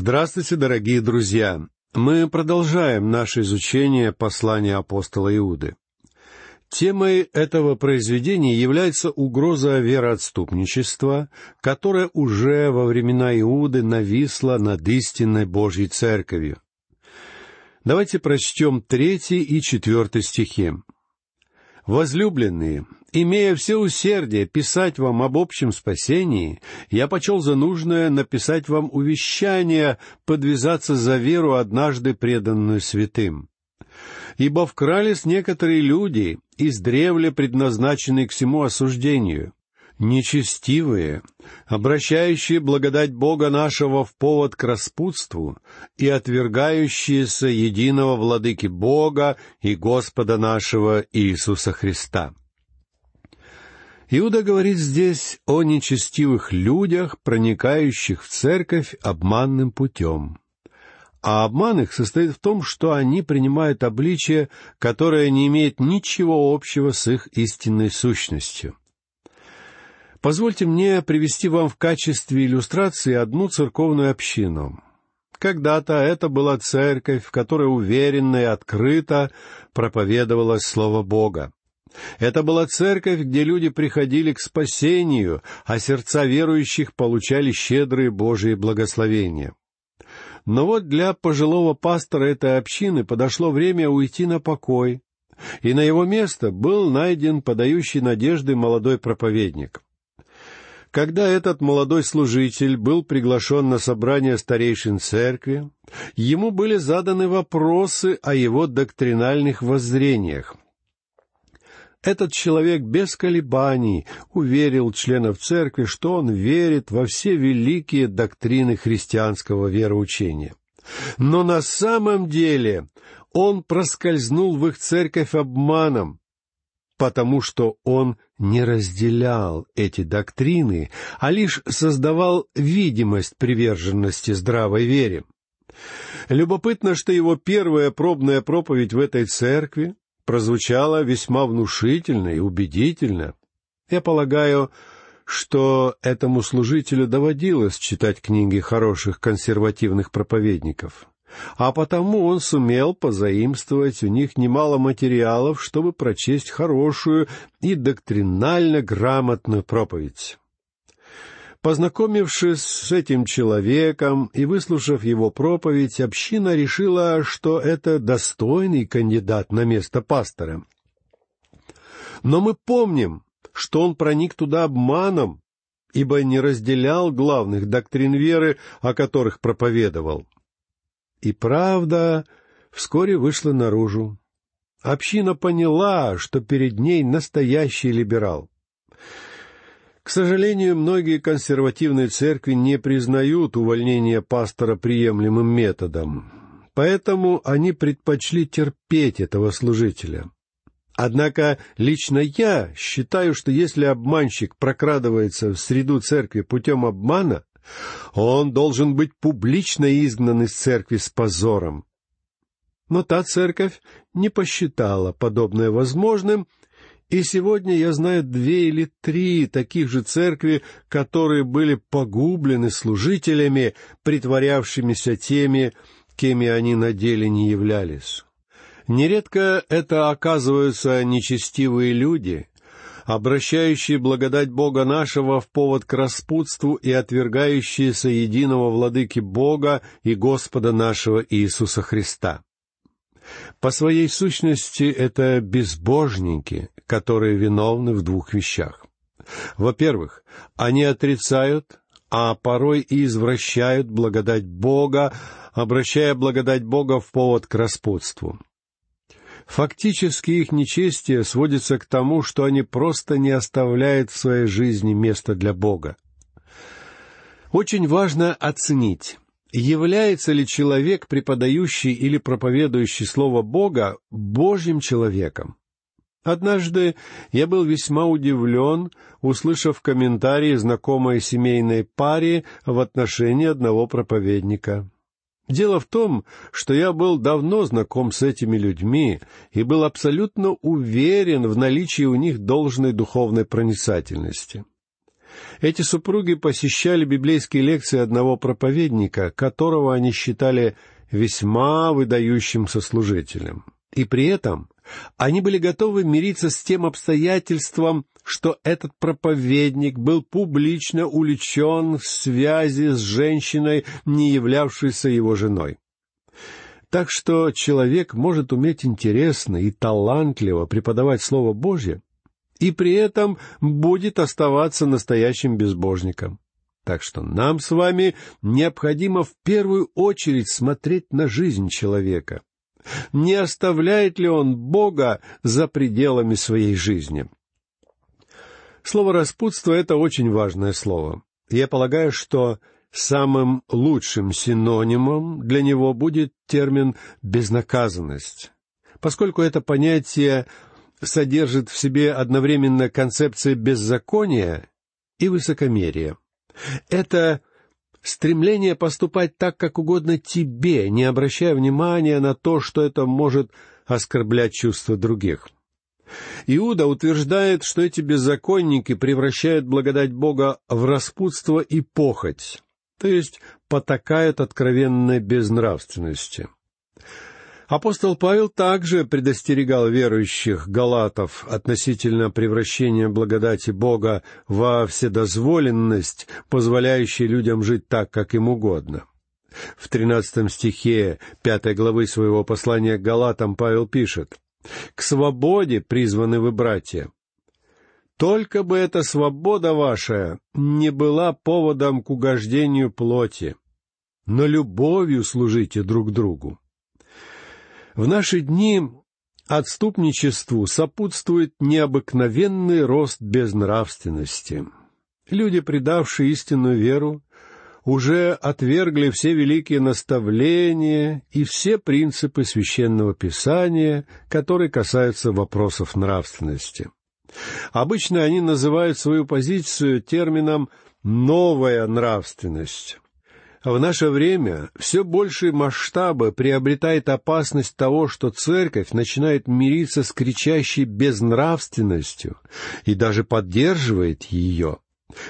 Здравствуйте, дорогие друзья! Мы продолжаем наше изучение послания апостола Иуды. Темой этого произведения является угроза вероотступничества, которая уже во времена Иуды нависла над истинной Божьей Церковью. Давайте прочтем третий и четвертый стихи. «Возлюбленные, имея все усердие писать вам об общем спасении, я почел за нужное написать вам увещание подвязаться за веру, однажды преданную святым. Ибо вкрались некоторые люди, издревле предназначенные к всему осуждению, нечестивые, обращающие благодать Бога нашего в повод к распутству и отвергающиеся единого владыки Бога и Господа нашего Иисуса Христа. Иуда говорит здесь о нечестивых людях, проникающих в церковь обманным путем. А обман их состоит в том, что они принимают обличие, которое не имеет ничего общего с их истинной сущностью. Позвольте мне привести вам в качестве иллюстрации одну церковную общину. Когда-то это была церковь, в которой уверенно и открыто проповедовалось Слово Бога. Это была церковь, где люди приходили к спасению, а сердца верующих получали щедрые Божьи благословения. Но вот для пожилого пастора этой общины подошло время уйти на покой, и на его место был найден подающий надежды молодой проповедник. Когда этот молодой служитель был приглашен на собрание старейшин церкви, ему были заданы вопросы о его доктринальных воззрениях. Этот человек без колебаний уверил членов церкви, что он верит во все великие доктрины христианского вероучения. Но на самом деле он проскользнул в их церковь обманом, потому что он не разделял эти доктрины, а лишь создавал видимость приверженности здравой вере. Любопытно, что его первая пробная проповедь в этой церкви прозвучала весьма внушительно и убедительно. Я полагаю, что этому служителю доводилось читать книги хороших консервативных проповедников а потому он сумел позаимствовать у них немало материалов, чтобы прочесть хорошую и доктринально грамотную проповедь. Познакомившись с этим человеком и выслушав его проповедь, община решила, что это достойный кандидат на место пастора. Но мы помним, что он проник туда обманом, ибо не разделял главных доктрин веры, о которых проповедовал — и правда вскоре вышла наружу. Община поняла, что перед ней настоящий либерал. К сожалению, многие консервативные церкви не признают увольнение пастора приемлемым методом, поэтому они предпочли терпеть этого служителя. Однако лично я считаю, что если обманщик прокрадывается в среду церкви путем обмана, он должен быть публично изгнан из церкви с позором. Но та церковь не посчитала подобное возможным, и сегодня я знаю две или три таких же церкви, которые были погублены служителями, притворявшимися теми, кеми они на деле не являлись. Нередко это оказываются нечестивые люди, обращающие благодать Бога нашего в повод к распутству и отвергающиеся единого владыки Бога и Господа нашего Иисуса Христа. По своей сущности это безбожники, которые виновны в двух вещах. Во-первых, они отрицают, а порой и извращают благодать Бога, обращая благодать Бога в повод к распутству. Фактически их нечестие сводится к тому, что они просто не оставляют в своей жизни места для Бога. Очень важно оценить, является ли человек, преподающий или проповедующий Слово Бога, Божьим человеком. Однажды я был весьма удивлен, услышав комментарии знакомой семейной паре в отношении одного проповедника. Дело в том, что я был давно знаком с этими людьми и был абсолютно уверен в наличии у них должной духовной проницательности. Эти супруги посещали библейские лекции одного проповедника, которого они считали весьма выдающимся служителем. И при этом они были готовы мириться с тем обстоятельством, что этот проповедник был публично уличен в связи с женщиной, не являвшейся его женой. Так что человек может уметь интересно и талантливо преподавать Слово Божье, и при этом будет оставаться настоящим безбожником. Так что нам с вами необходимо в первую очередь смотреть на жизнь человека. Не оставляет ли он Бога за пределами своей жизни? Слово «распутство» — это очень важное слово. Я полагаю, что самым лучшим синонимом для него будет термин «безнаказанность», поскольку это понятие содержит в себе одновременно концепции беззакония и высокомерия. Это стремление поступать так, как угодно тебе, не обращая внимания на то, что это может оскорблять чувства других. Иуда утверждает, что эти беззаконники превращают благодать Бога в распутство и похоть, то есть потакают откровенной безнравственности. Апостол Павел также предостерегал верующих галатов относительно превращения благодати Бога во вседозволенность, позволяющей людям жить так, как им угодно. В тринадцатом стихе пятой главы своего послания к Галатам Павел пишет «К свободе призваны вы, братья. Только бы эта свобода ваша не была поводом к угождению плоти, но любовью служите друг другу». В наши дни отступничеству сопутствует необыкновенный рост безнравственности. Люди, предавшие истинную веру, уже отвергли все великие наставления и все принципы священного писания, которые касаются вопросов нравственности. Обычно они называют свою позицию термином «новая нравственность». В наше время все большие масштабы приобретает опасность того, что церковь начинает мириться с кричащей безнравственностью и даже поддерживает ее.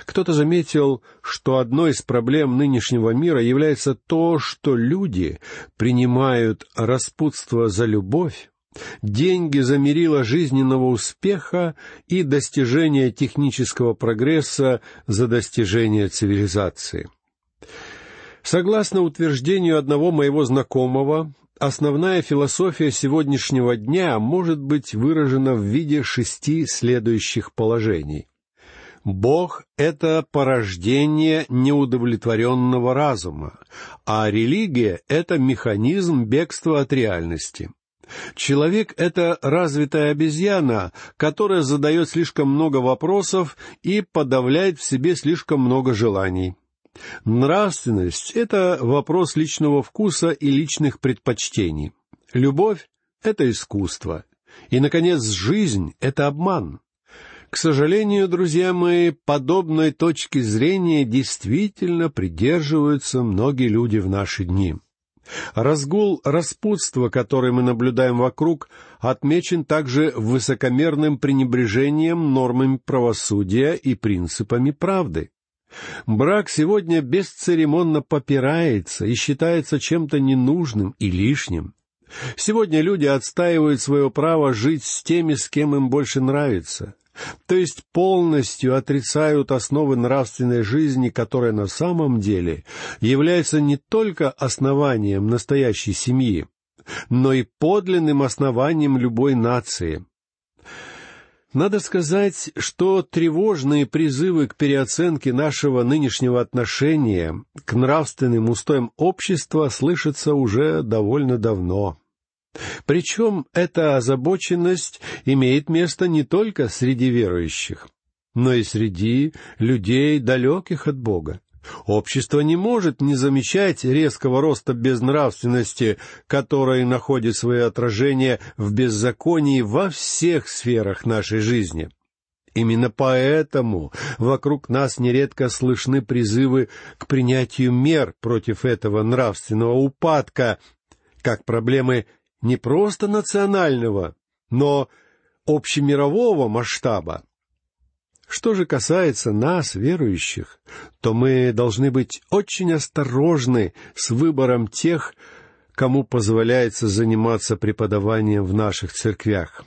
Кто-то заметил, что одной из проблем нынешнего мира является то, что люди принимают распутство за любовь, деньги за мерило жизненного успеха и достижение технического прогресса за достижение цивилизации. Согласно утверждению одного моего знакомого, основная философия сегодняшнего дня может быть выражена в виде шести следующих положений. Бог — это порождение неудовлетворенного разума, а религия — это механизм бегства от реальности. Человек — это развитая обезьяна, которая задает слишком много вопросов и подавляет в себе слишком много желаний. Нравственность — это вопрос личного вкуса и личных предпочтений. Любовь — это искусство. И, наконец, жизнь — это обман. К сожалению, друзья мои, подобной точки зрения действительно придерживаются многие люди в наши дни. Разгул распутства, который мы наблюдаем вокруг, отмечен также высокомерным пренебрежением нормами правосудия и принципами правды. Брак сегодня бесцеремонно попирается и считается чем-то ненужным и лишним. Сегодня люди отстаивают свое право жить с теми, с кем им больше нравится, то есть полностью отрицают основы нравственной жизни, которая на самом деле является не только основанием настоящей семьи, но и подлинным основанием любой нации. Надо сказать, что тревожные призывы к переоценке нашего нынешнего отношения к нравственным устоям общества слышатся уже довольно давно. Причем эта озабоченность имеет место не только среди верующих, но и среди людей, далеких от Бога. Общество не может не замечать резкого роста безнравственности, который находит свое отражение в беззаконии во всех сферах нашей жизни. Именно поэтому вокруг нас нередко слышны призывы к принятию мер против этого нравственного упадка, как проблемы не просто национального, но общемирового масштаба. Что же касается нас, верующих, то мы должны быть очень осторожны с выбором тех, кому позволяется заниматься преподаванием в наших церквях.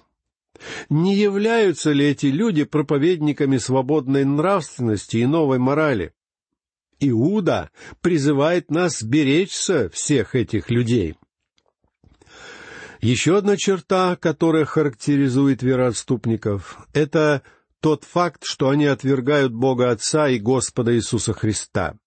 Не являются ли эти люди проповедниками свободной нравственности и новой морали? Иуда призывает нас беречься всех этих людей. Еще одна черта, которая характеризует вероотступников, это тот факт, что они отвергают Бога Отца и Господа Иисуса Христа.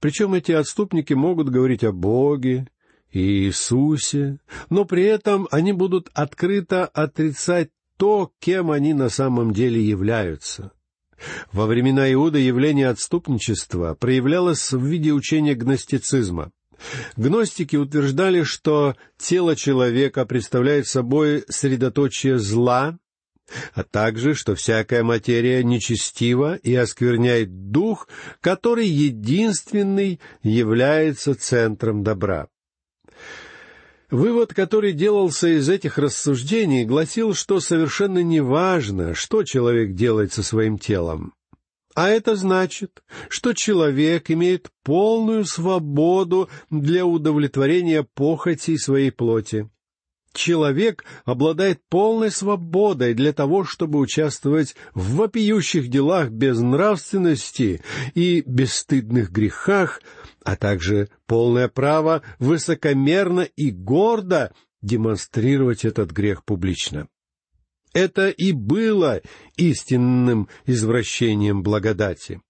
Причем эти отступники могут говорить о Боге и Иисусе, но при этом они будут открыто отрицать то, кем они на самом деле являются. Во времена Иуда явление отступничества проявлялось в виде учения гностицизма. Гностики утверждали, что тело человека представляет собой средоточие зла, а также, что всякая материя нечестива и оскверняет дух, который единственный является центром добра. Вывод, который делался из этих рассуждений, гласил, что совершенно неважно, что человек делает со своим телом. А это значит, что человек имеет полную свободу для удовлетворения похотей своей плоти. Человек обладает полной свободой для того, чтобы участвовать в вопиющих делах безнравственности и бесстыдных грехах, а также полное право высокомерно и гордо демонстрировать этот грех публично. Это и было истинным извращением благодати.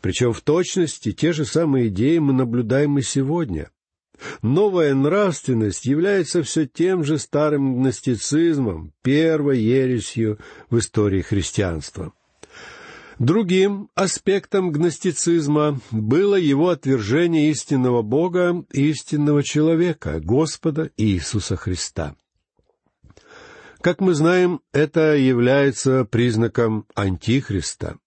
Причем в точности те же самые идеи мы наблюдаем и сегодня. Новая нравственность является все тем же старым гностицизмом, первой ересью в истории христианства. Другим аспектом гностицизма было его отвержение истинного Бога истинного человека, Господа Иисуса Христа. Как мы знаем, это является признаком Антихриста.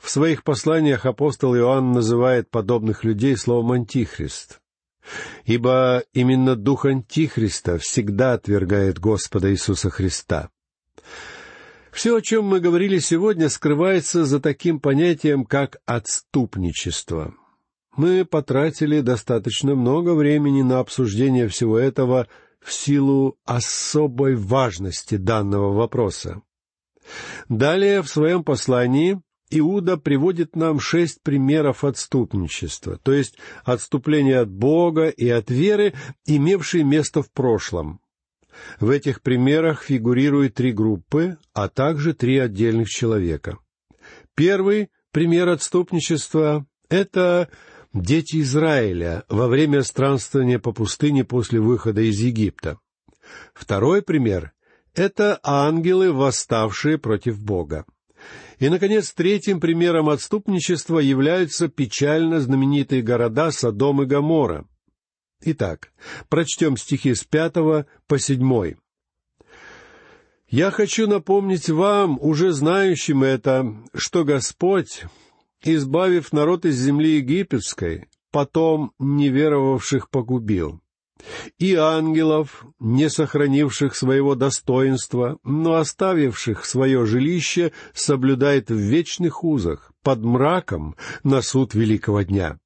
В своих посланиях апостол Иоанн называет подобных людей словом «антихрист». Ибо именно дух Антихриста всегда отвергает Господа Иисуса Христа. Все, о чем мы говорили сегодня, скрывается за таким понятием, как отступничество. Мы потратили достаточно много времени на обсуждение всего этого в силу особой важности данного вопроса. Далее в своем послании Иуда приводит нам шесть примеров отступничества, то есть отступления от Бога и от веры, имевшие место в прошлом. В этих примерах фигурируют три группы, а также три отдельных человека. Первый пример отступничества — это дети Израиля во время странствования по пустыне после выхода из Египта. Второй пример — это ангелы, восставшие против Бога. И, наконец, третьим примером отступничества являются печально знаменитые города Содом и Гоморра. Итак, прочтем стихи с пятого по седьмой. «Я хочу напомнить вам, уже знающим это, что Господь, избавив народ из земли египетской, потом неверовавших погубил, и ангелов, не сохранивших своего достоинства, но оставивших свое жилище, соблюдает в вечных узах, под мраком на суд великого дня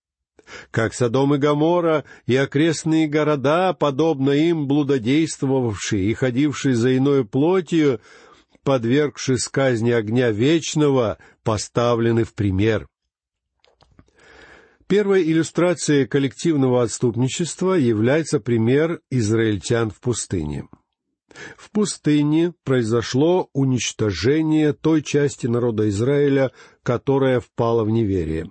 как Содом и Гомора и окрестные города, подобно им блудодействовавшие и ходившие за иной плотью, подвергшись казни огня вечного, поставлены в пример. Первой иллюстрацией коллективного отступничества является пример израильтян в пустыне. В пустыне произошло уничтожение той части народа Израиля, которая впала в неверие.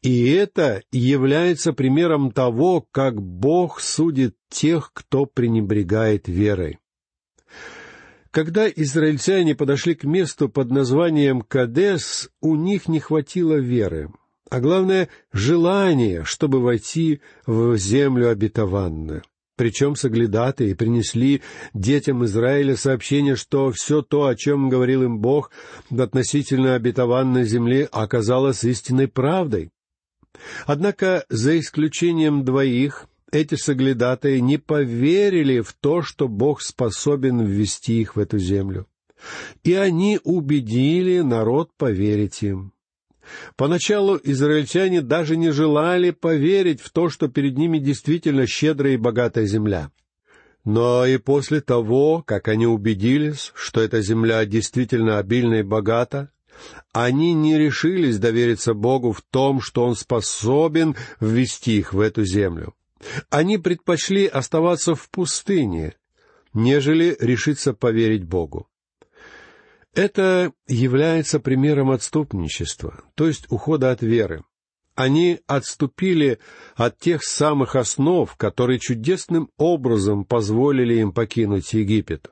И это является примером того, как Бог судит тех, кто пренебрегает верой. Когда израильтяне подошли к месту под названием Кадес, у них не хватило веры, а главное — желания, чтобы войти в землю обетованную. Причем соглядатые принесли детям Израиля сообщение, что все то, о чем говорил им Бог относительно обетованной земли, оказалось истинной правдой. Однако, за исключением двоих, эти соглядатые не поверили в то, что Бог способен ввести их в эту землю. И они убедили народ поверить им. Поначалу израильтяне даже не желали поверить в то, что перед ними действительно щедрая и богатая земля. Но и после того, как они убедились, что эта земля действительно обильна и богата, они не решились довериться Богу в том, что Он способен ввести их в эту землю. Они предпочли оставаться в пустыне, нежели решиться поверить Богу. Это является примером отступничества, то есть ухода от веры. Они отступили от тех самых основ, которые чудесным образом позволили им покинуть Египет.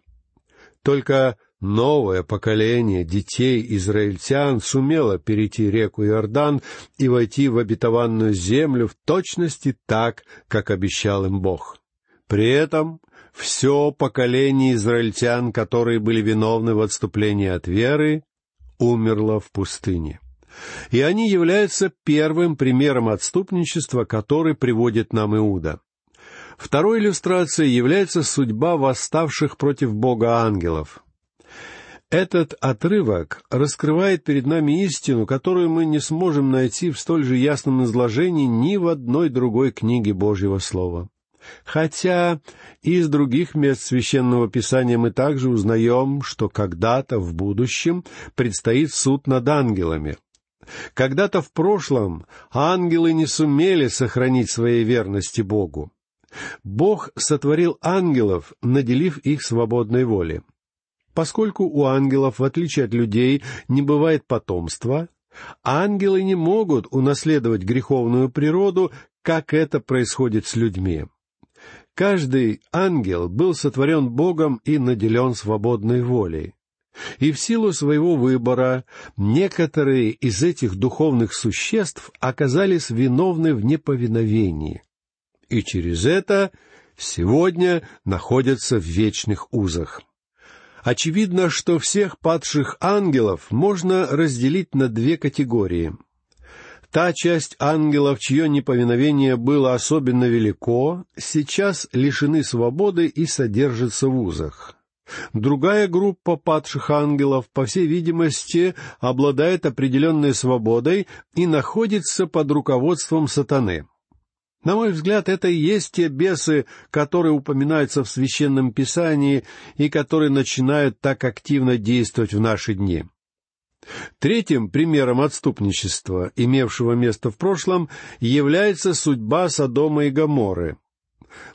Только новое поколение детей израильтян сумело перейти реку Иордан и войти в обетованную землю в точности так, как обещал им Бог. При этом все поколение израильтян, которые были виновны в отступлении от веры, умерло в пустыне. И они являются первым примером отступничества, который приводит нам Иуда. Второй иллюстрацией является судьба восставших против Бога ангелов. Этот отрывок раскрывает перед нами истину, которую мы не сможем найти в столь же ясном изложении ни в одной другой книге Божьего Слова. Хотя из других мест Священного Писания мы также узнаем, что когда-то в будущем предстоит суд над ангелами. Когда-то в прошлом ангелы не сумели сохранить своей верности Богу. Бог сотворил ангелов, наделив их свободной волей. Поскольку у ангелов, в отличие от людей, не бывает потомства, ангелы не могут унаследовать греховную природу, как это происходит с людьми. Каждый ангел был сотворен Богом и наделен свободной волей. И в силу своего выбора некоторые из этих духовных существ оказались виновны в неповиновении. И через это сегодня находятся в вечных узах. Очевидно, что всех падших ангелов можно разделить на две категории. Та часть ангелов, чье неповиновение было особенно велико, сейчас лишены свободы и содержатся в узах. Другая группа падших ангелов, по всей видимости, обладает определенной свободой и находится под руководством сатаны. На мой взгляд, это и есть те бесы, которые упоминаются в Священном Писании и которые начинают так активно действовать в наши дни. Третьим примером отступничества, имевшего место в прошлом, является судьба Содома и Гоморры.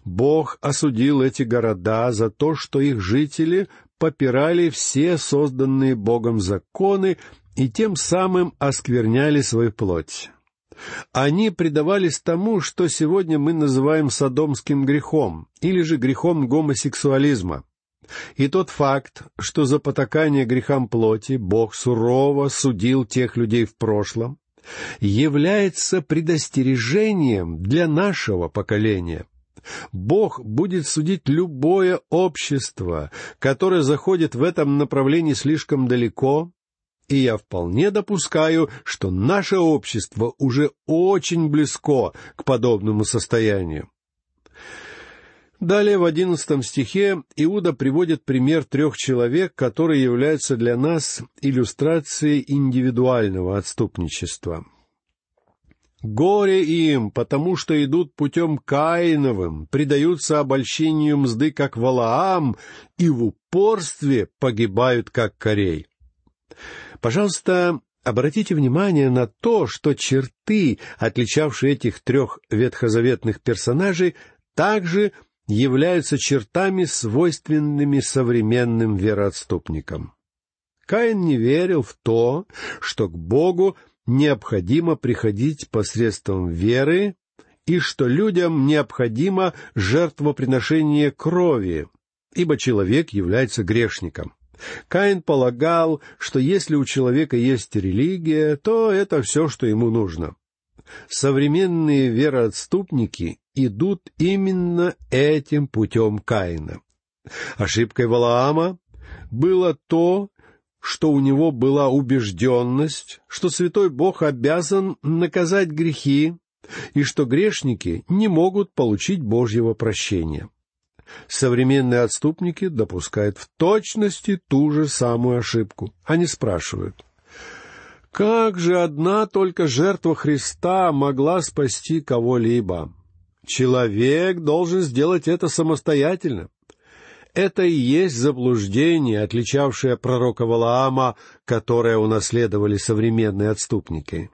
Бог осудил эти города за то, что их жители попирали все созданные Богом законы и тем самым оскверняли свою плоть. Они предавались тому, что сегодня мы называем содомским грехом, или же грехом гомосексуализма. И тот факт, что за потакание грехам плоти Бог сурово судил тех людей в прошлом, является предостережением для нашего поколения. Бог будет судить любое общество, которое заходит в этом направлении слишком далеко, и я вполне допускаю, что наше общество уже очень близко к подобному состоянию. Далее в одиннадцатом стихе Иуда приводит пример трех человек, которые являются для нас иллюстрацией индивидуального отступничества. «Горе им, потому что идут путем Каиновым, предаются обольщению мзды, как Валаам, и в упорстве погибают, как Корей». Пожалуйста, обратите внимание на то, что черты, отличавшие этих трех ветхозаветных персонажей, также являются чертами, свойственными современным вероотступникам. Каин не верил в то, что к Богу необходимо приходить посредством веры и что людям необходимо жертвоприношение крови, ибо человек является грешником. Каин полагал, что если у человека есть религия, то это все, что ему нужно. Современные вероотступники идут именно этим путем Каина. Ошибкой Валаама было то, что у него была убежденность, что святой Бог обязан наказать грехи и что грешники не могут получить Божьего прощения. Современные отступники допускают в точности ту же самую ошибку. Они спрашивают, как же одна только жертва Христа могла спасти кого-либо? Человек должен сделать это самостоятельно. Это и есть заблуждение, отличавшее пророка Валаама, которое унаследовали современные отступники.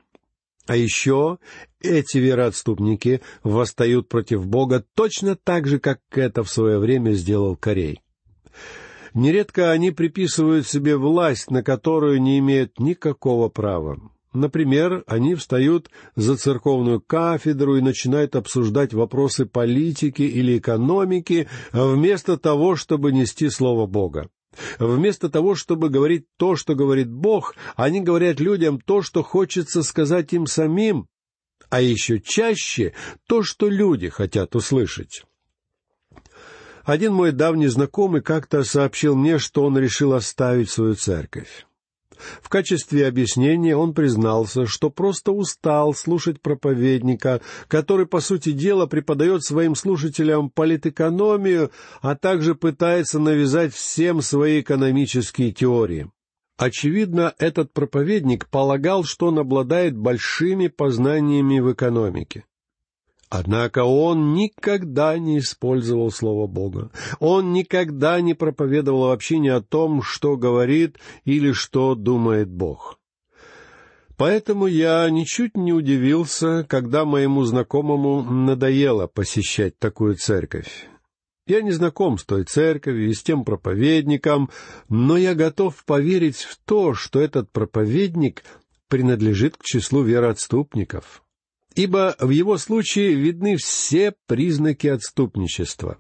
А еще эти вероотступники восстают против Бога точно так же, как это в свое время сделал Корей. Нередко они приписывают себе власть, на которую не имеют никакого права. Например, они встают за церковную кафедру и начинают обсуждать вопросы политики или экономики, вместо того, чтобы нести Слово Бога. Вместо того, чтобы говорить то, что говорит Бог, они говорят людям то, что хочется сказать им самим, а еще чаще то, что люди хотят услышать. Один мой давний знакомый как-то сообщил мне, что он решил оставить свою церковь. В качестве объяснения он признался, что просто устал слушать проповедника, который, по сути дела, преподает своим слушателям политэкономию, а также пытается навязать всем свои экономические теории. Очевидно, этот проповедник полагал, что он обладает большими познаниями в экономике. Однако он никогда не использовал Слово Бога. Он никогда не проповедовал вообще ни о том, что говорит или что думает Бог. Поэтому я ничуть не удивился, когда моему знакомому надоело посещать такую церковь. Я не знаком с той церковью и с тем проповедником, но я готов поверить в то, что этот проповедник принадлежит к числу вероотступников ибо в его случае видны все признаки отступничества.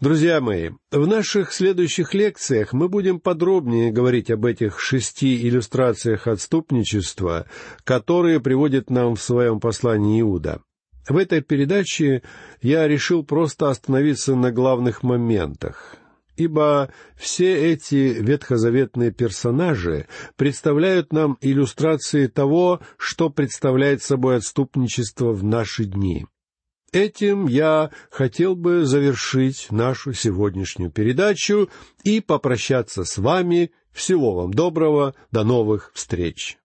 Друзья мои, в наших следующих лекциях мы будем подробнее говорить об этих шести иллюстрациях отступничества, которые приводит нам в своем послании Иуда. В этой передаче я решил просто остановиться на главных моментах ибо все эти ветхозаветные персонажи представляют нам иллюстрации того, что представляет собой отступничество в наши дни. Этим я хотел бы завершить нашу сегодняшнюю передачу и попрощаться с вами. Всего вам доброго, до новых встреч!